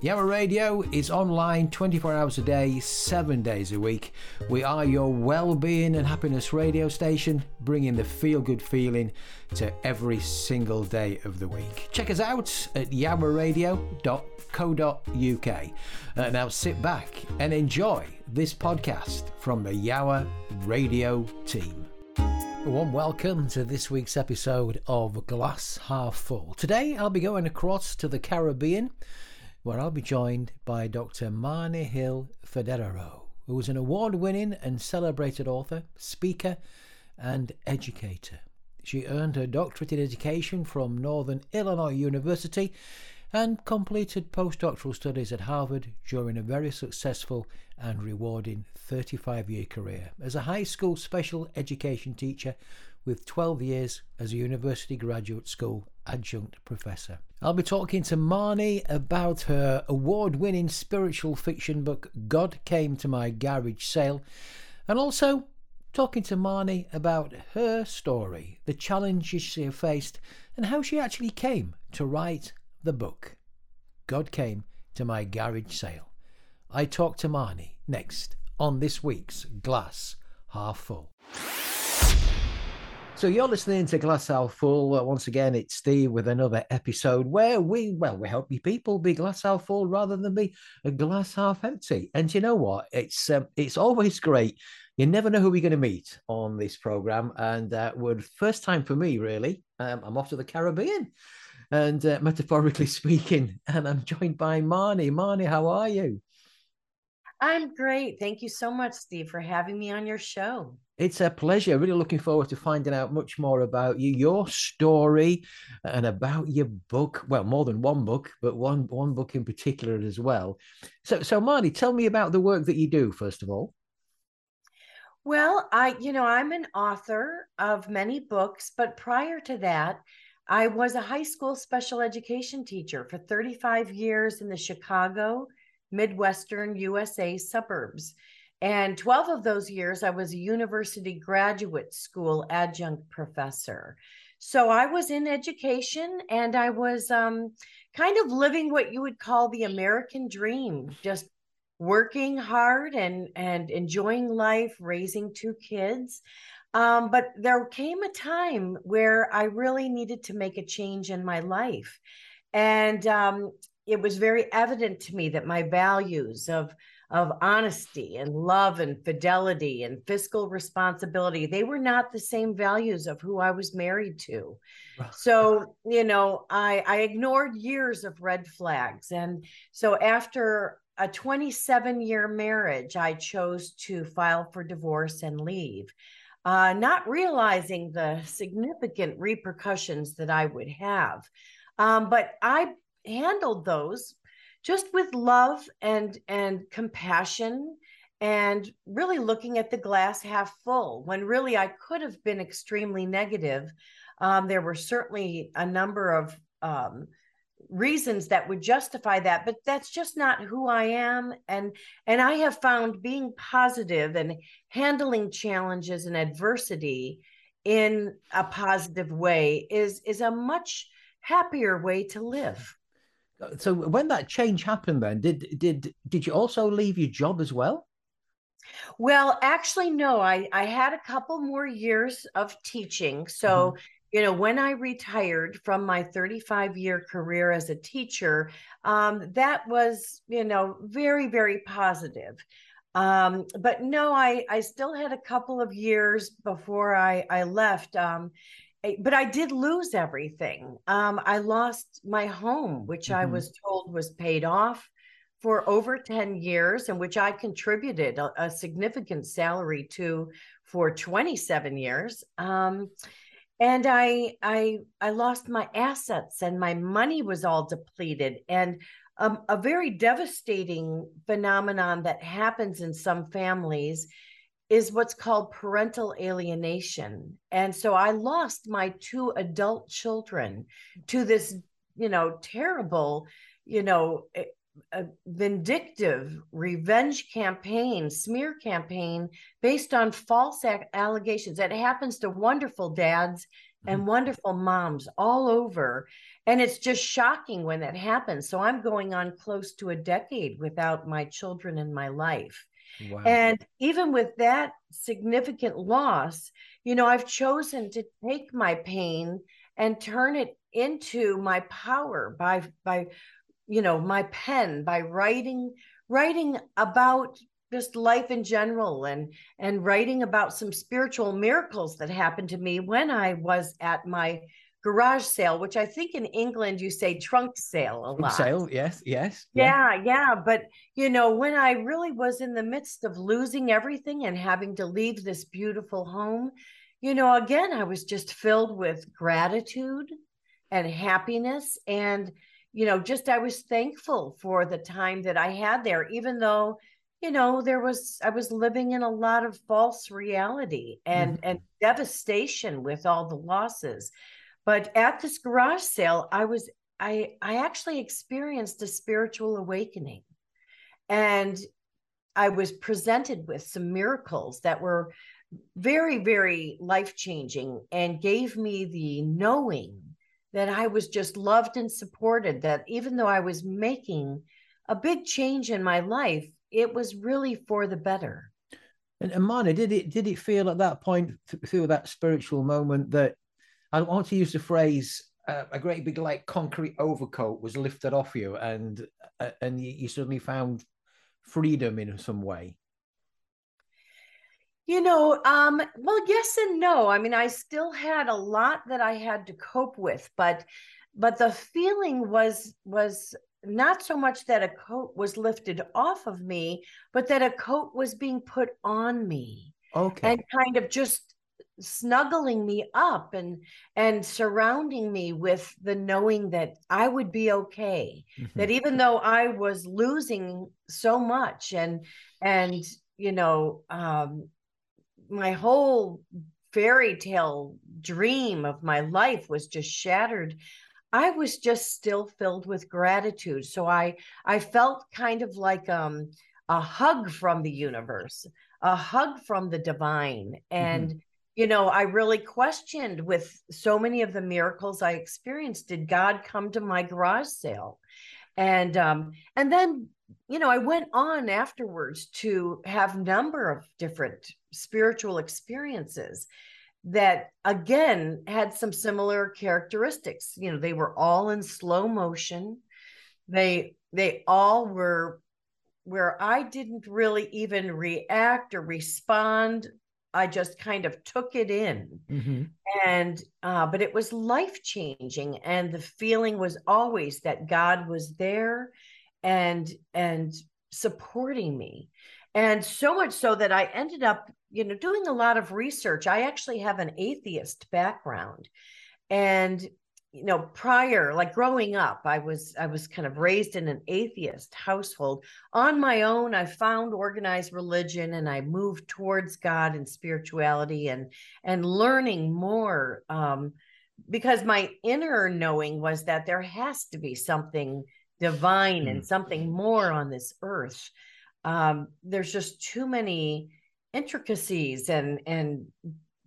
Yowah Radio is online 24 hours a day, 7 days a week. We are your well-being and happiness radio station, bringing the feel-good feeling to every single day of the week. Check us out at yowahradio.co.uk. Uh, now sit back and enjoy this podcast from the Yowah Radio team. A warm welcome to this week's episode of Glass Half Full. Today I'll be going across to the Caribbean where I'll be joined by Dr. Marni Hill Foderaro, who is an award winning and celebrated author, speaker, and educator. She earned her doctorate in education from Northern Illinois University and completed postdoctoral studies at Harvard during a very successful and rewarding 35 year career as a high school special education teacher with 12 years as a university graduate school adjunct professor. I'll be talking to Marni about her award winning spiritual fiction book, God Came to My Garage Sale, and also talking to Marni about her story, the challenges she faced, and how she actually came to write the book. God Came to My Garage Sale. I talk to Marni next on this week's Glass Half Full. So you're listening to Glass Half Full. Uh, once again, it's Steve with another episode where we, well, we help you people be glass half full rather than be a glass half empty. And you know what? It's um, it's always great. You never know who we're going to meet on this program, and uh, would first time for me really. Um, I'm off to the Caribbean, and uh, metaphorically speaking, and I'm joined by Marni. Marni, how are you? I'm great. Thank you so much, Steve, for having me on your show. It's a pleasure. Really looking forward to finding out much more about you, your story, and about your book. Well, more than one book, but one one book in particular as well. So, so Marni, tell me about the work that you do first of all. Well, I, you know, I'm an author of many books, but prior to that, I was a high school special education teacher for 35 years in the Chicago, Midwestern USA suburbs. And 12 of those years, I was a university graduate school adjunct professor. So I was in education and I was um, kind of living what you would call the American dream, just working hard and, and enjoying life, raising two kids. Um, but there came a time where I really needed to make a change in my life. And um, it was very evident to me that my values of of honesty and love and fidelity and fiscal responsibility. They were not the same values of who i was married to. So you know i i ignored years of red flags. And so after a 27 year marriage i chose to file for divorce and leave uh, not realizing the significant repercussions that i would have. Um, but i handled those just with love and and compassion and really looking at the glass half full when really I could have been extremely negative. Um, there were certainly a number of um, reasons that would justify that, but that's just not who I am. And and I have found being positive and handling challenges and adversity in a positive way is is a much happier way to live so when that change happened then did did did you also leave your job as well? Well actually no i i had a couple more years of teaching. So mm-hmm. you know when i retired from my 35 year career as a teacher um, that was you know very very positive. Um, but no i i still had a couple of years before i i left. Um, but I did lose everything. Um, I lost my home, which mm-hmm. I was told was paid off for over 10 years and which I contributed a, a significant salary to for 27 years. Um, and I, I, I lost my assets and my money was all depleted. And um, a very devastating phenomenon that happens in some families is what's called parental alienation. And so I lost my two adult children to this, you know, terrible, you know, a vindictive revenge campaign, smear campaign based on false allegations. That happens to wonderful dads and mm-hmm. wonderful moms all over. And it's just shocking when that happens. So I'm going on close to a decade without my children in my life. Wow. And even with that significant loss, you know, I've chosen to take my pain and turn it into my power by by you know my pen by writing writing about just life in general and and writing about some spiritual miracles that happened to me when I was at my garage sale, which I think in England you say trunk sale a lot. Sale, yes, yes. Yeah, yeah, yeah. But you know, when I really was in the midst of losing everything and having to leave this beautiful home, you know, again, I was just filled with gratitude and happiness and you know, just I was thankful for the time that I had there, even though, you know, there was I was living in a lot of false reality and mm-hmm. and devastation with all the losses. But at this garage sale, I was I I actually experienced a spiritual awakening. And I was presented with some miracles that were very, very life changing and gave me the knowing that I was just loved and supported, that even though I was making a big change in my life, it was really for the better. And, and Marni, did it did it feel at that point through that spiritual moment that I want to use the phrase uh, a great big like concrete overcoat was lifted off you and uh, and you, you suddenly found freedom in some way? You know, um, well, yes and no. I mean, I still had a lot that I had to cope with, but but the feeling was was not so much that a coat was lifted off of me, but that a coat was being put on me. Okay. And kind of just snuggling me up and and surrounding me with the knowing that I would be okay. Mm-hmm. That even though I was losing so much and and you know um my whole fairy tale dream of my life was just shattered i was just still filled with gratitude so i i felt kind of like um a hug from the universe a hug from the divine and mm-hmm. You know i really questioned with so many of the miracles i experienced did god come to my garage sale? And um and then you know i went on afterwards to have number of different spiritual experiences that again had some similar characteristics. You know they were all in slow motion. They they all were where i didn't really even react or respond i just kind of took it in. Mm-hmm. and uh, but it was life changing and the feeling was always that god was there and and supporting me. And so much so that i ended up you know doing a lot of research. I actually have an atheist background. And you know prior like growing up i was i was kind of raised in an atheist household on my own i found organized religion and i moved towards god and spirituality and and learning more um because my inner knowing was that there has to be something divine mm. and something more on this earth. Um, there's just too many intricacies and and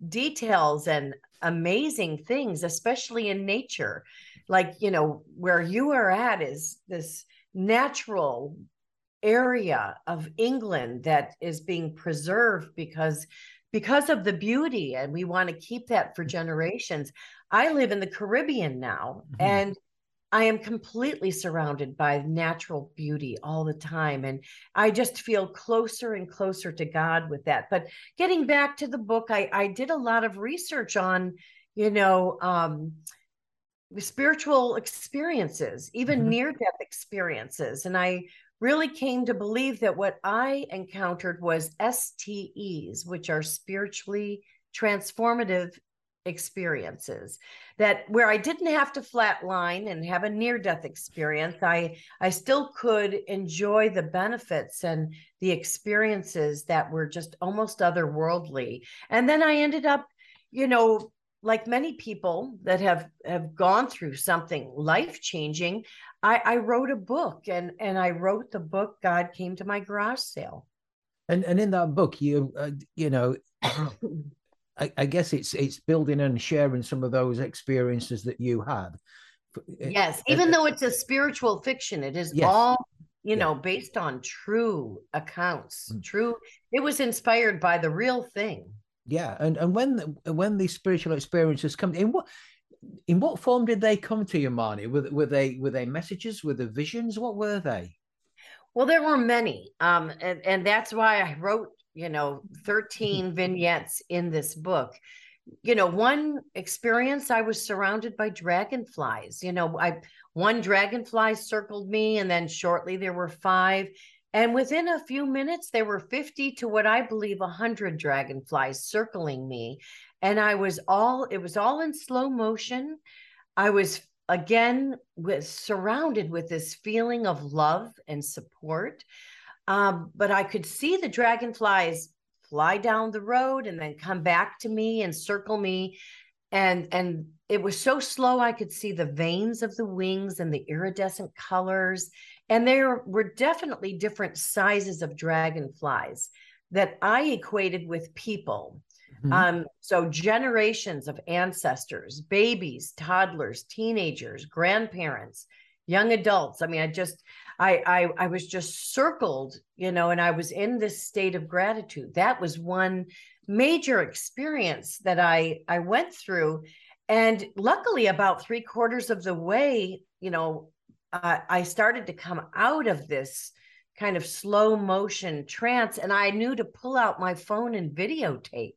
details and amazing things, especially in nature. Like you know where you are at is this natural area of England that is being preserved because because of the beauty and we want to keep that for generations. I live in the Caribbean now mm-hmm. and I am completely surrounded by natural beauty all the time. And I just feel closer and closer to God with that. But getting back to the book, I, I did a lot of research on, you know, um, spiritual experiences, even mm-hmm. near death experiences. And I really came to believe that what I encountered was STEs, which are spiritually transformative experiences that where I didn't have to flatline and have a near death experience I I still could enjoy the benefits and the experiences that were just almost otherworldly. And then I ended up you know like many people that have have gone through something life changing I, I wrote a book and and I wrote the book God came to my garage sale. And and in that book you uh, you know I, I, guess it's it's building and sharing some of those experiences that you had. Yes, even though it's a spiritual fiction, it is yes. all you know based on true accounts. Mm. True, it was inspired by the real thing. Yeah, and and when when these spiritual experiences come in, what in what form did they come to you, Marni? Were, were they were they messages? Were they visions? What were they? Well, there were many, um, and and that's why I wrote you know, 13 vignettes in this book. You know, one experience I was surrounded by dragonflies. You know, I one dragonfly circled me, and then shortly there were five. And within a few minutes, there were 50 to what I believe 100 dragonflies circling me. And I was all, it was all in slow motion. I was again with surrounded with this feeling of love and support. Um, but I could see the dragonflies fly down the road and then come back to me and circle me. And and it was so slow I could see the veins of the wings and the iridescent colors. And there were definitely different sizes of dragonflies that I equated with people. Mm-hmm. Um, so generations of ancestors, babies, toddlers, teenagers, grandparents, young adults. I mean, I just I, I I was just circled, you know, and I was in this state of gratitude. That was one major experience that I I went through, and luckily, about three quarters of the way, you know, uh, I started to come out of this kind of slow motion trance, and I knew to pull out my phone and videotape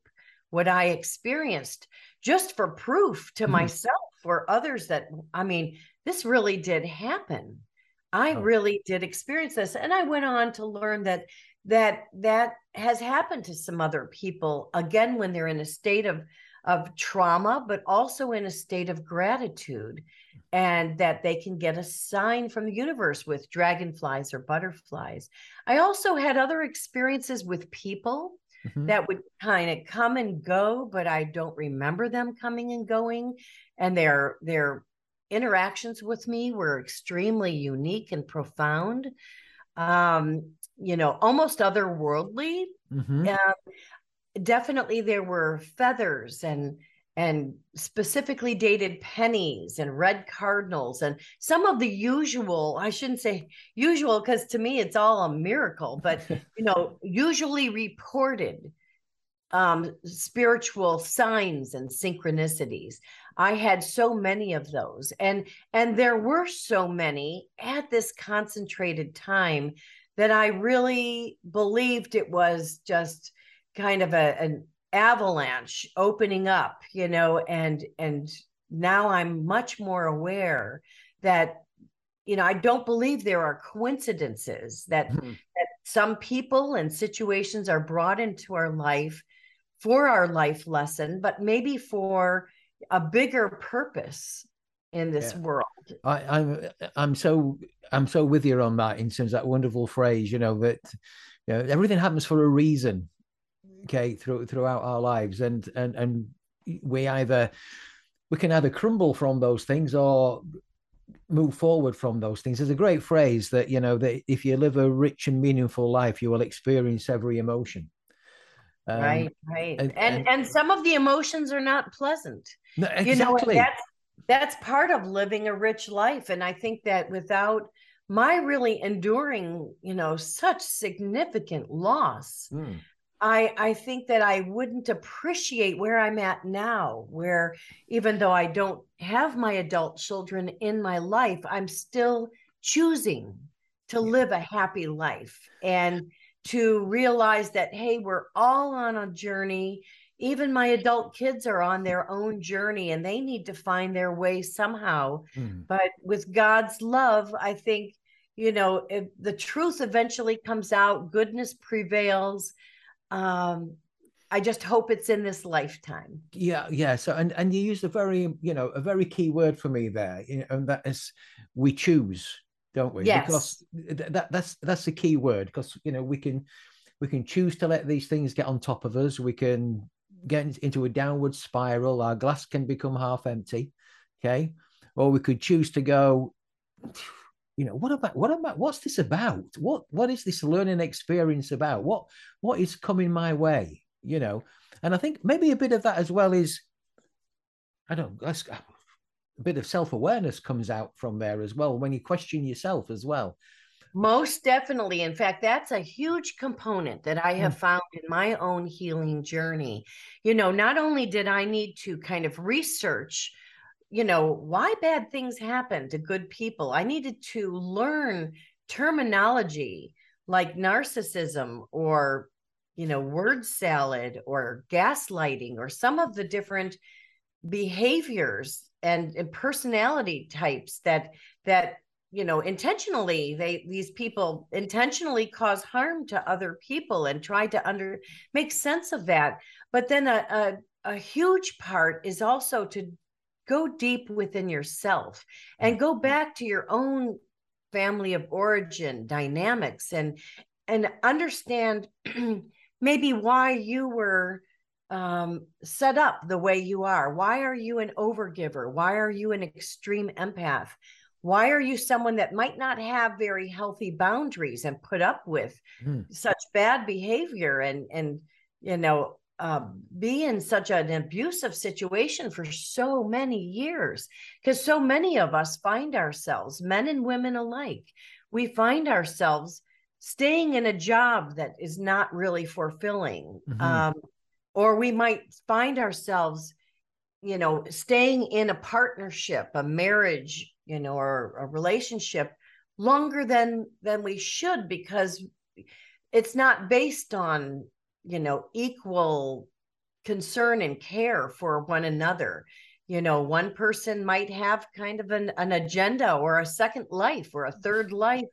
what I experienced just for proof to mm-hmm. myself or others that I mean, this really did happen. I oh. really did experience this. And I went on to learn that that that has happened to some other people again when they're in a state of of trauma but also in a state of gratitude and that they can get a sign from the universe with dragonflies or butterflies i also had other experiences with people mm-hmm. that would kind of come and go but i don't remember them coming and going and they're they're interactions with me were extremely unique and profound um you know almost otherworldly mm-hmm. um, definitely there were feathers and and specifically dated pennies and red cardinals and some of the usual i shouldn't say usual because to me it's all a miracle but you know usually reported um, spiritual signs and synchronicities. I had so many of those, and and there were so many at this concentrated time that I really believed it was just kind of a, an avalanche opening up, you know, and and now I'm much more aware that you know I don't believe there are coincidences that mm-hmm. that some people and situations are brought into our life for our life lesson, but maybe for a bigger purpose in this yeah. world. I, I'm I'm so I'm so with you on that in terms of that wonderful phrase, you know, that you know, everything happens for a reason. Okay, through throughout our lives. And and and we either we can either crumble from those things or move forward from those things. There's a great phrase that, you know, that if you live a rich and meaningful life, you will experience every emotion. Um, right, right. And, and, and some of the emotions are not pleasant. No, exactly. You know, that's that's part of living a rich life. And I think that without my really enduring, you know, such significant loss, mm. I I think that I wouldn't appreciate where I'm at now, where even though I don't have my adult children in my life, I'm still choosing to live a happy life. And to realize that, hey, we're all on a journey. Even my adult kids are on their own journey and they need to find their way somehow. Mm. But with God's love, I think, you know, if the truth eventually comes out, goodness prevails. Um, I just hope it's in this lifetime. Yeah, yeah. So and and you used a very, you know, a very key word for me there, you know, and that is we choose, don't we? Yes. Because that that's that's the key word because you know we can we can choose to let these things get on top of us. We can get into a downward spiral. Our glass can become half empty. Okay. Or we could choose to go, you know, what about what about what's this about? What what is this learning experience about? What what is coming my way? You know, and I think maybe a bit of that as well is I don't know, a bit of self-awareness comes out from there as well when you question yourself as well. Most definitely. In fact, that's a huge component that I have mm. found in my own healing journey. You know, not only did I need to kind of research, you know, why bad things happen to good people, I needed to learn terminology like narcissism or, you know, word salad or gaslighting or some of the different behaviors and, and personality types that that you know intentionally they these people intentionally cause harm to other people and try to under make sense of that but then a, a, a huge part is also to go deep within yourself and go mm-hmm. back to your own family of origin dynamics and and understand maybe why you were um, set up the way you are. Why are you an overgiver? Why are you an extreme empath? Why are you someone that might not have very healthy boundaries and put up with mm. such bad behavior and and you know uh, be in such an abusive situation for so many years? Because so many of us find ourselves, men and women alike, we find ourselves staying in a job that is not really fulfilling. Mm-hmm. Um, or we might find ourselves you know staying in a partnership a marriage you know, or a relationship longer than than we should because it's not based on, you know, equal concern and care for one another. You know, one person might have kind of an, an agenda or a second life or a third life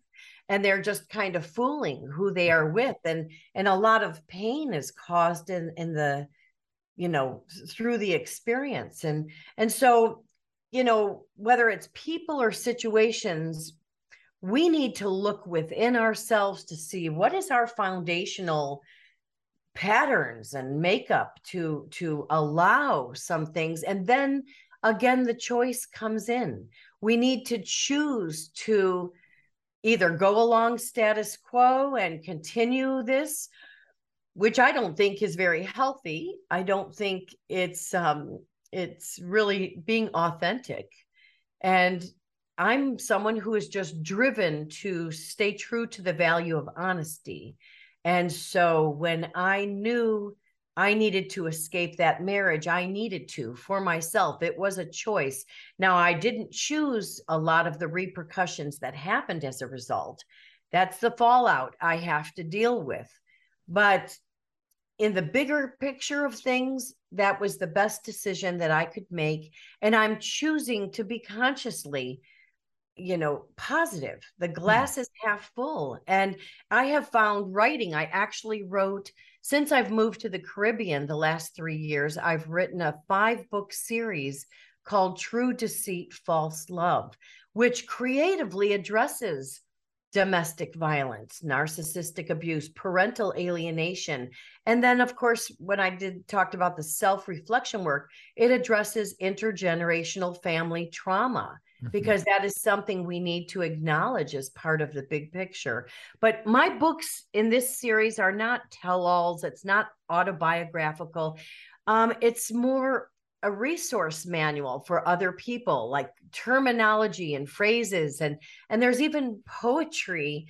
and they're just kind of fooling who they mm-hmm. are with and and a lot of pain is caused in in the you know through the experience and and so you know, whether it's people or situations, we need to look within ourselves to see what is our foundational patterns and makeup to to allow some things and then again the choice comes in. We need to choose to either go along status quo and continue this which i don't think is very healthy. I don't think it's um it's really being authentic. And i'm someone who is just driven to stay true to the value of honesty. And so when i knew i needed to escape that marriage i needed to for myself it was a choice now i didn't choose a lot of the repercussions that happened as a result that's the fallout i have to deal with but in the bigger picture of things, that was the best decision that I could make. And I'm choosing to be consciously, you know, positive. The hmm. glass is half full. And I have found writing, I actually wrote, since I've moved to the Caribbean the last three years, I've written a five book series called True Deceit, False Love, which creatively addresses domestic violence, narcissistic abuse, parental alienation. And then of course, when I did talked about the self-reflection work, it addresses intergenerational family trauma. Because that is something we need to acknowledge as part of the big picture. But my books in this series are not tell-alls, it's not autobiographical. Um, it's more a resource manual for other people like terminology and phrases and and there's even poetry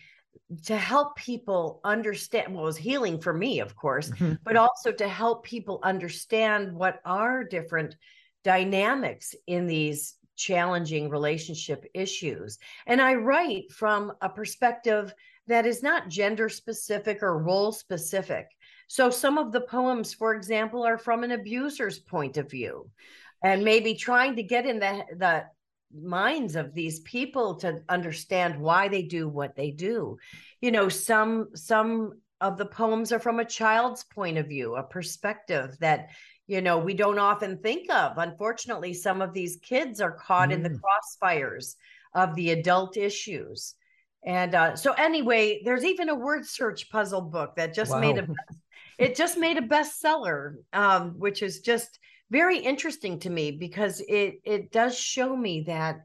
to help people understand what was healing for me of course mm-hmm. but also to help people understand what are different dynamics in these challenging relationship issues. And i write from a perspective that is not gender specific or role specific. So some of the poems, for example, are from an abuser's point of view, and maybe trying to get in the the minds of these people to understand why they do what they do. You know, some some of the poems are from a child's point of view, a perspective that you know we don't often think of. Unfortunately, some of these kids are caught mm. in the mm. crossfires of the adult issues. And uh, so anyway, there's even a word search puzzle book that just wow. made a it just made a bestseller, um, which is just very interesting to me because it it does show me that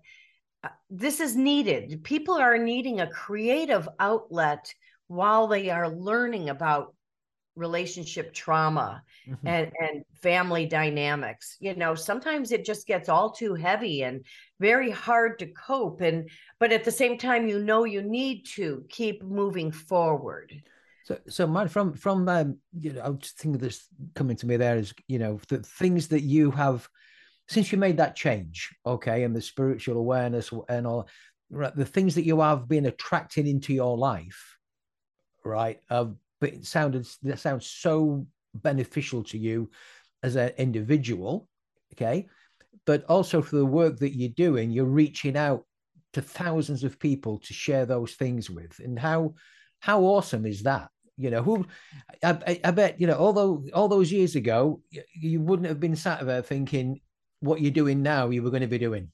uh, this is needed. People are needing a creative outlet while they are learning about relationship trauma mm-hmm. and and family dynamics you know sometimes it just gets all too heavy and very hard to cope and but at the same time you know you need to keep moving forward so, so man, from from um, you know, I thinking this coming to me there is you know the things that you have since you made that change, okay, and the spiritual awareness and all, right, the things that you have been attracting into your life, right? Uh, but it sounded that sounds so beneficial to you as an individual, okay, but also for the work that you're doing, you're reaching out to thousands of people to share those things with, and how how awesome is that? You know, who I, I, bet you know. Although all those years ago, you wouldn't have been sat there thinking what you're doing now. You were going to be doing.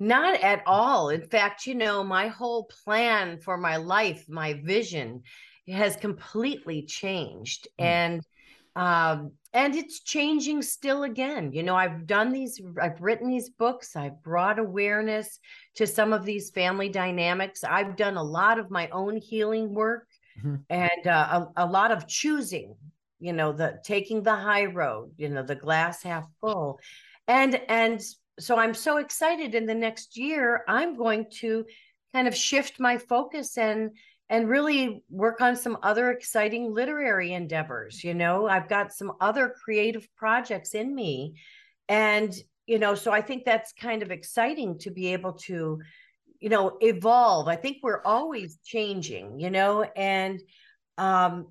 Not at all. In fact, you know, my whole plan for my life, my vision, has completely changed, mm. and um, and it's changing still again. You know, I've done these, I've written these books, I've brought awareness to some of these family dynamics. I've done a lot of my own healing work mm-hmm. and uh, a, a lot of choosing you know the taking the high road you know the glass half full and and so i'm so excited in the next year i'm going to kind of shift my focus and and really work on some other exciting literary endeavors you know? I've got some other creative projects in me and you know so i think that's kind of exciting to be able to you know evolve. I think we're always changing you know? And um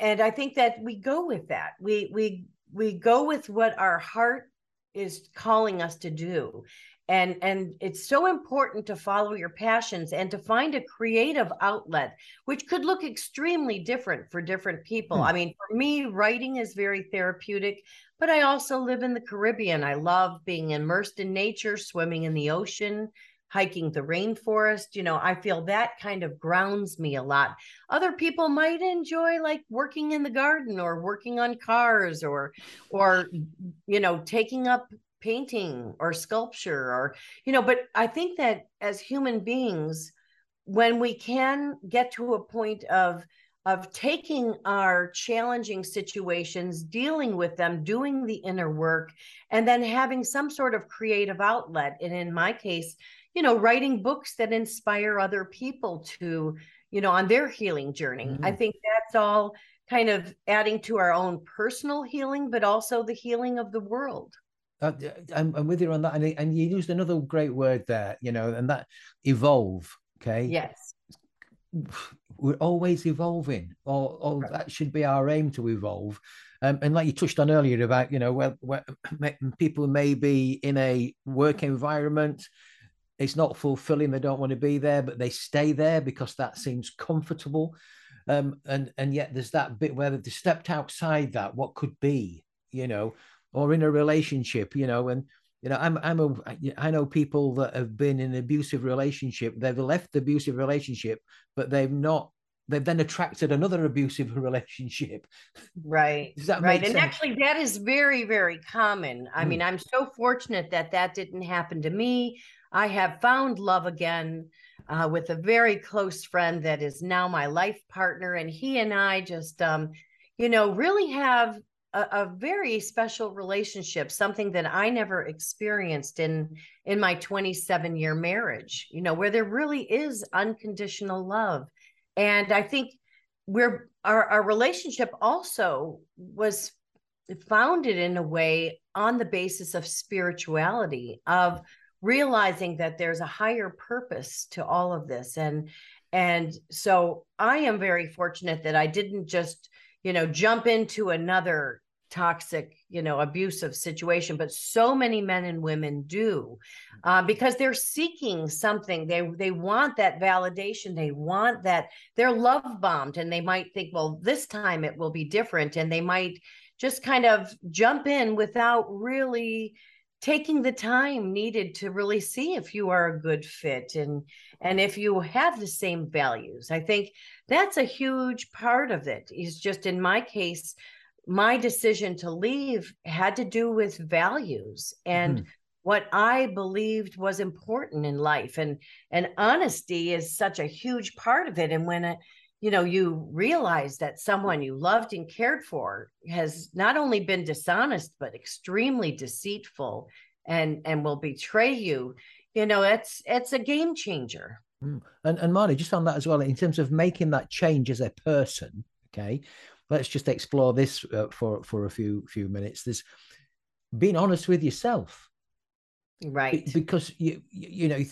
and i think that we go with that. We we we go with what our heart is calling us to do and and it's so important to follow your passions and to find a creative outlet which could look extremely different for different people hmm. i mean for me writing is very therapeutic but i also live in the caribbean i love being immersed in nature swimming in the ocean hiking the rainforest. You know, I feel that kind of grounds me a lot. Other people might enjoy like working in the garden or working on cars or, or, you know, taking up painting or sculpture or, you know, but I think that as human beings, when we can get to a point of, of taking our challenging situations, dealing with them, doing the inner work, and then having some sort of creative outlet. And in my case, you know writing books that inspire other people to you know on their healing journey mm-hmm. i think that's all kind of adding to our own personal healing but also the healing of the world I'm, I'm with you on that and, and you used another great word there you know and that evolve okay? Yes. We're always evolving or, or right. that should be our aim to evolve. Um, and like you touched on earlier about you know where, where people may be in a work environment it's not fulfilling they don't want to be there but they stay there because that seems comfortable. Um, and and yet there's that bit where they've stepped outside that what could be you know or in a relationship you know and you know i'm i'm a i know people that have been in an abusive relationship they've left the abusive relationship but they've not they've then attracted another abusive relationship right right and actually that is very very common i mm. mean i'm so fortunate that that didn't happen to me I have found love again uh, with a very close friend that is now my life partner. And he and I just, um, you know, really have a, a, very special relationship, something that I never experienced in in my 27 year marriage, you know, where there really is unconditional love. And I think we're our, our relationship also was founded in a way on the basis of spirituality of realizing that there's a higher purpose to all of this and and so i am very fortunate that i didn't just you know jump into another toxic you know abusive situation but so many men and women do uh, because they're seeking something. They they want that validation. They want that they're love bombed and they might think well this time it will be different and they might just kind of jump in without really taking the time needed to really see if you are a good fit and and if you have the same values. I think that's a huge part of it is just in my case my decision to leave had to do with values and mm-hmm. what I believed was important in life. And and honesty is such a huge part of it. And when it, you know, you realize that someone you loved and cared for has not only been dishonest, but extremely deceitful and and will betray you, you know, it's it's a game changer. Mm. And and Marni, just on that as well, in terms of making that change as a person, okay, let's just explore this uh, for for a few few minutes. There's being honest with yourself, right? Because you you know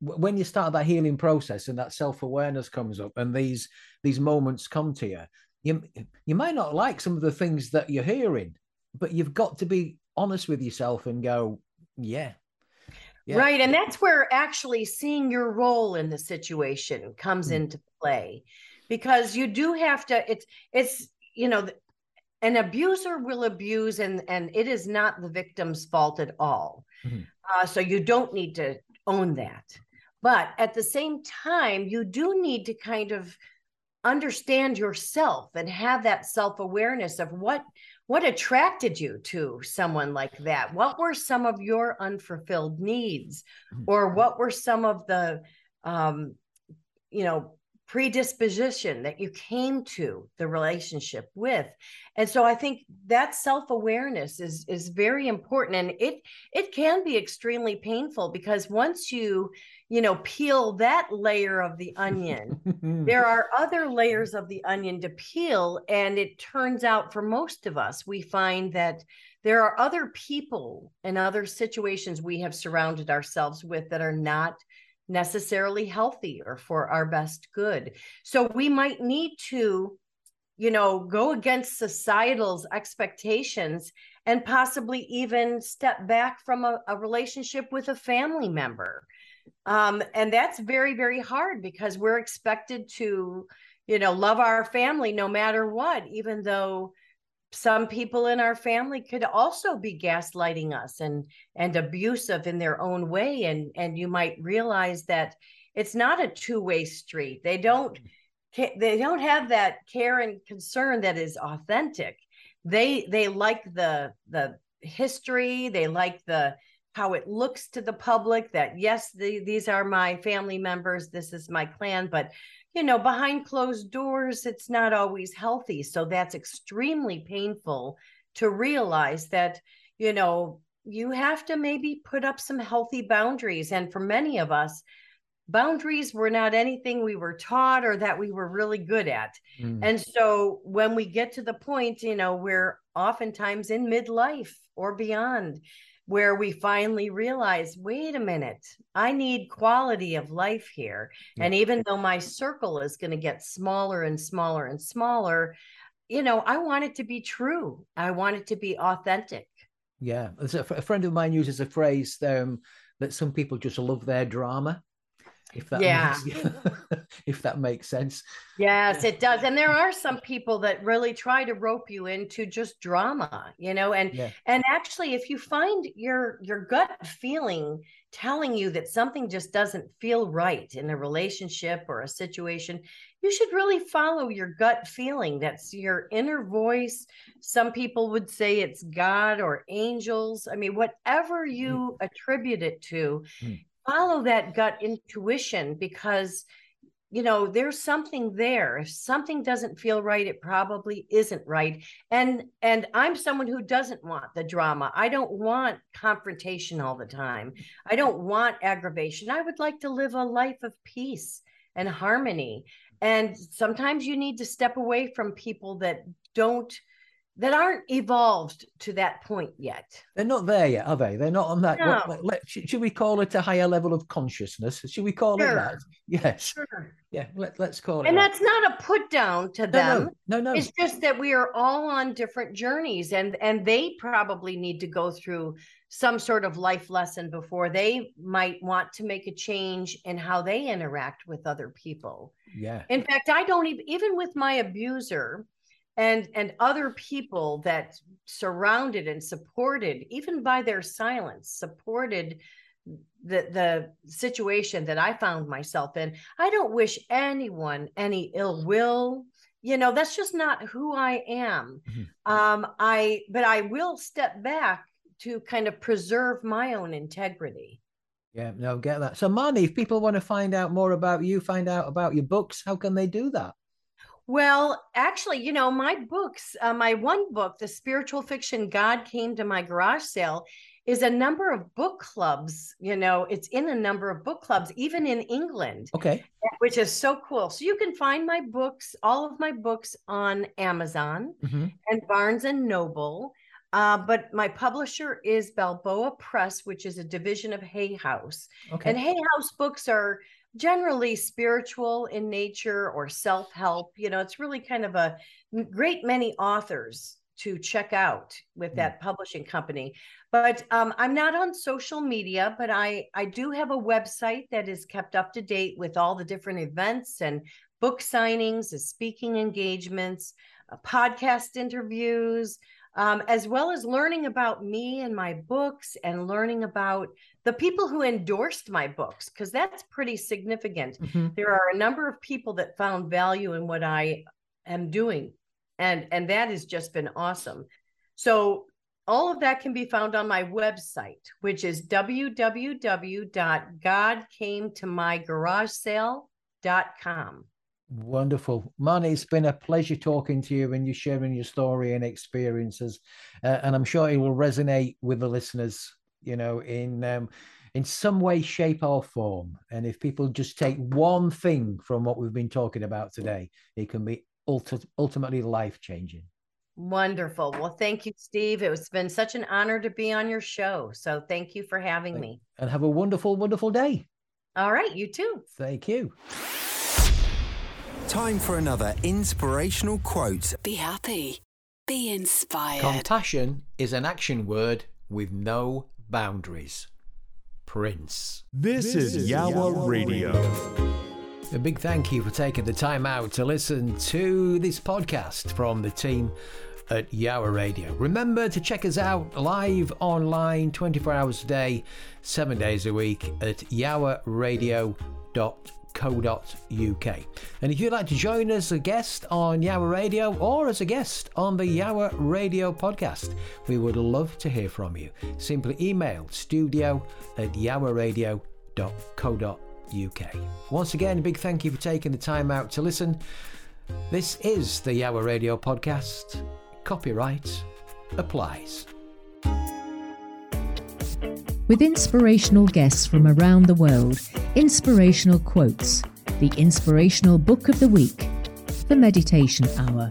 when you start that healing process and that self awareness comes up, and these these moments come to you, you you might not like some of the things that you're hearing, but you've got to be honest with yourself and go, yeah, yeah. Right. And that's where actually seeing your role in the situation comes mm. into play because you do have to it's it's you know an abuser will abuse and and it is not the victim's fault at all mm-hmm. uh, so you don't need to own that but at the same time you do need to kind of understand yourself and have that self-awareness of what what attracted you to someone like that what were some of your unfulfilled needs mm-hmm. or what were some of the um you know predisposition that you came to the relationship with. And so i think that self-awareness is is very important and it it can be extremely painful because once you you know peel that layer of the onion there are other layers of the onion to peel and it turns out for most of us we find that there are other people and other situations we have surrounded ourselves with that are not necessarily healthy or for our best good. So we might need to, you know, go against societal's expectations and possibly even step back from a, a relationship with a family member. Um, and that's very, very hard because we're expected to, you know, love our family no matter what, even though some people in our family could also be gaslighting us and and abusive in their own way. And and you might realize that it's not a two-way street. They don't mm-hmm. they don't have that care and concern that is authentic. They they like the the history. They like the how it looks to the public that yes the, these are my family members. This is my clan. But you know, behind closed doors, it's not always healthy. So that's extremely painful to realize that, you know, you have to maybe put up some healthy boundaries. And for many of us, boundaries were not anything we were taught or that we were really good at. Mm. And so when we get to the point, you know, we're oftentimes in midlife or beyond where we finally realize wait a minute i need quality of life here. Yeah. and even though my circle is going to get smaller and smaller and smaller you know i want it to be true. I want it to be authentic. Yeah. A friend of mine uses a phrase um, that some people just love their drama if that yeah. makes, if that makes sense. Yes it does. And there are some people that really try to rope you into just drama you know and yeah. and actually if you find your your gut feeling telling you that something just doesn't feel right in a relationship or a situation you should really follow your gut feeling. That's your inner voice. Some people would say it's god or angels. I mean whatever you mm. attribute it to mm follow that gut intuition because you know there's something there. If something doesn't feel right it probably isn't right. And and i'm someone who doesn't want the drama. I don't want confrontation all the time. I don't want aggravation. I would like to live a life of peace and harmony. And sometimes you need to step away from people that don't that aren't evolved to that point yet. They're not there yet, are they? They're not on that. No. What, let, should, we call it a higher level of consciousness? Should we call it that? Yes. Sure. Yeah. Let, let's call it. And that. that's not a put down to no, them. no, no, no. It's just that we are all on different journeys and and they probably need to go through some sort of life lesson before they might want to make a change in how they interact with other people. yeah. In fact, I don't even even with my abuser and and other people that surrounded and supported even by their silence supported the the situation that I found myself in. I don't wish anyone any ill will. You know, that's just not who I am. Mhm. Um I but I will step back to kind of preserve my own integrity. Yeah. No, get that. So, Marnie, if people want to find out more about you, find out about your books, how can they do that? Well, actually, you know, my books, uh, my one book, the spiritual fiction God Came to My Garage Sale, is a number of book clubs. You know, it's in a number of book clubs, even in England, Okay. which is so cool. So you can find my books, all of my books on Amazon Mhm. and Barnes and Noble. Uh, but my publisher is Balboa Press, which is a division of Hay House. Okay. And Hay House books are generally spiritual in nature or self help. You know, it's really kind of a great many authors to check out with Mm. that publishing company. But um, I'm not on social media, but I I do have a website that is kept up to date with all the different events and book signings, and speaking engagements, uh, podcast interviews. Um, as well as learning about me and my books and learning about the people who endorsed my books because that's pretty significant Mhm. there are a number of people that found value in what i am doing and and that has just been awesome so all of that can be found on my website which is www.godcametomygaragesale.com Wonderful. Marni, it's been a pleasure talking to you and you sharing your story and experiences. Uh, and I'm sure it will resonate with the listeners, you know, in um, in some way, shape, or form. And if people just take one thing from what we've been talking about today, it can be ulti- ultimately life changing. wonderful well thank you steve it's been such an honor to be on your show so thank you for having Thank- me And have a wonderful, wonderful day. all right you too Thank you. Time for another inspirational quote. Be happy. Be inspired. Compassion is an action word with no boundaries. Prince. This, is Yowah Radio. A big thank you for taking the time out to listen to this podcast from the team at Yowah Radio. Remember to check us out live online 24 hours a day, 7 days a week at yowahradio.co.uk. And if you'd like to join us as a guest on Yowah Radio or as a guest on the Yowah Radio podcast, we would love to hear from you. Simply email studio at yowahradio.co.uk. UK. Once again, a big thank you for taking the time out to listen. This is the Yowah Radio podcast. Copyright applies. With inspirational guests from around the world, inspirational quotes, the inspirational book of the week, the meditation hour,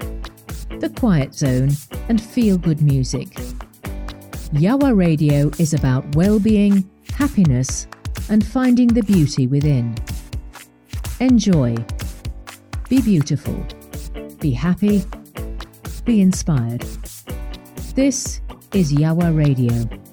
the quiet zone, and feel good music. Yowah Radio is about well being, happiness, and finding the beauty within. Enjoy. Be beautiful. Be happy. Be inspired. This is Yowah Radio.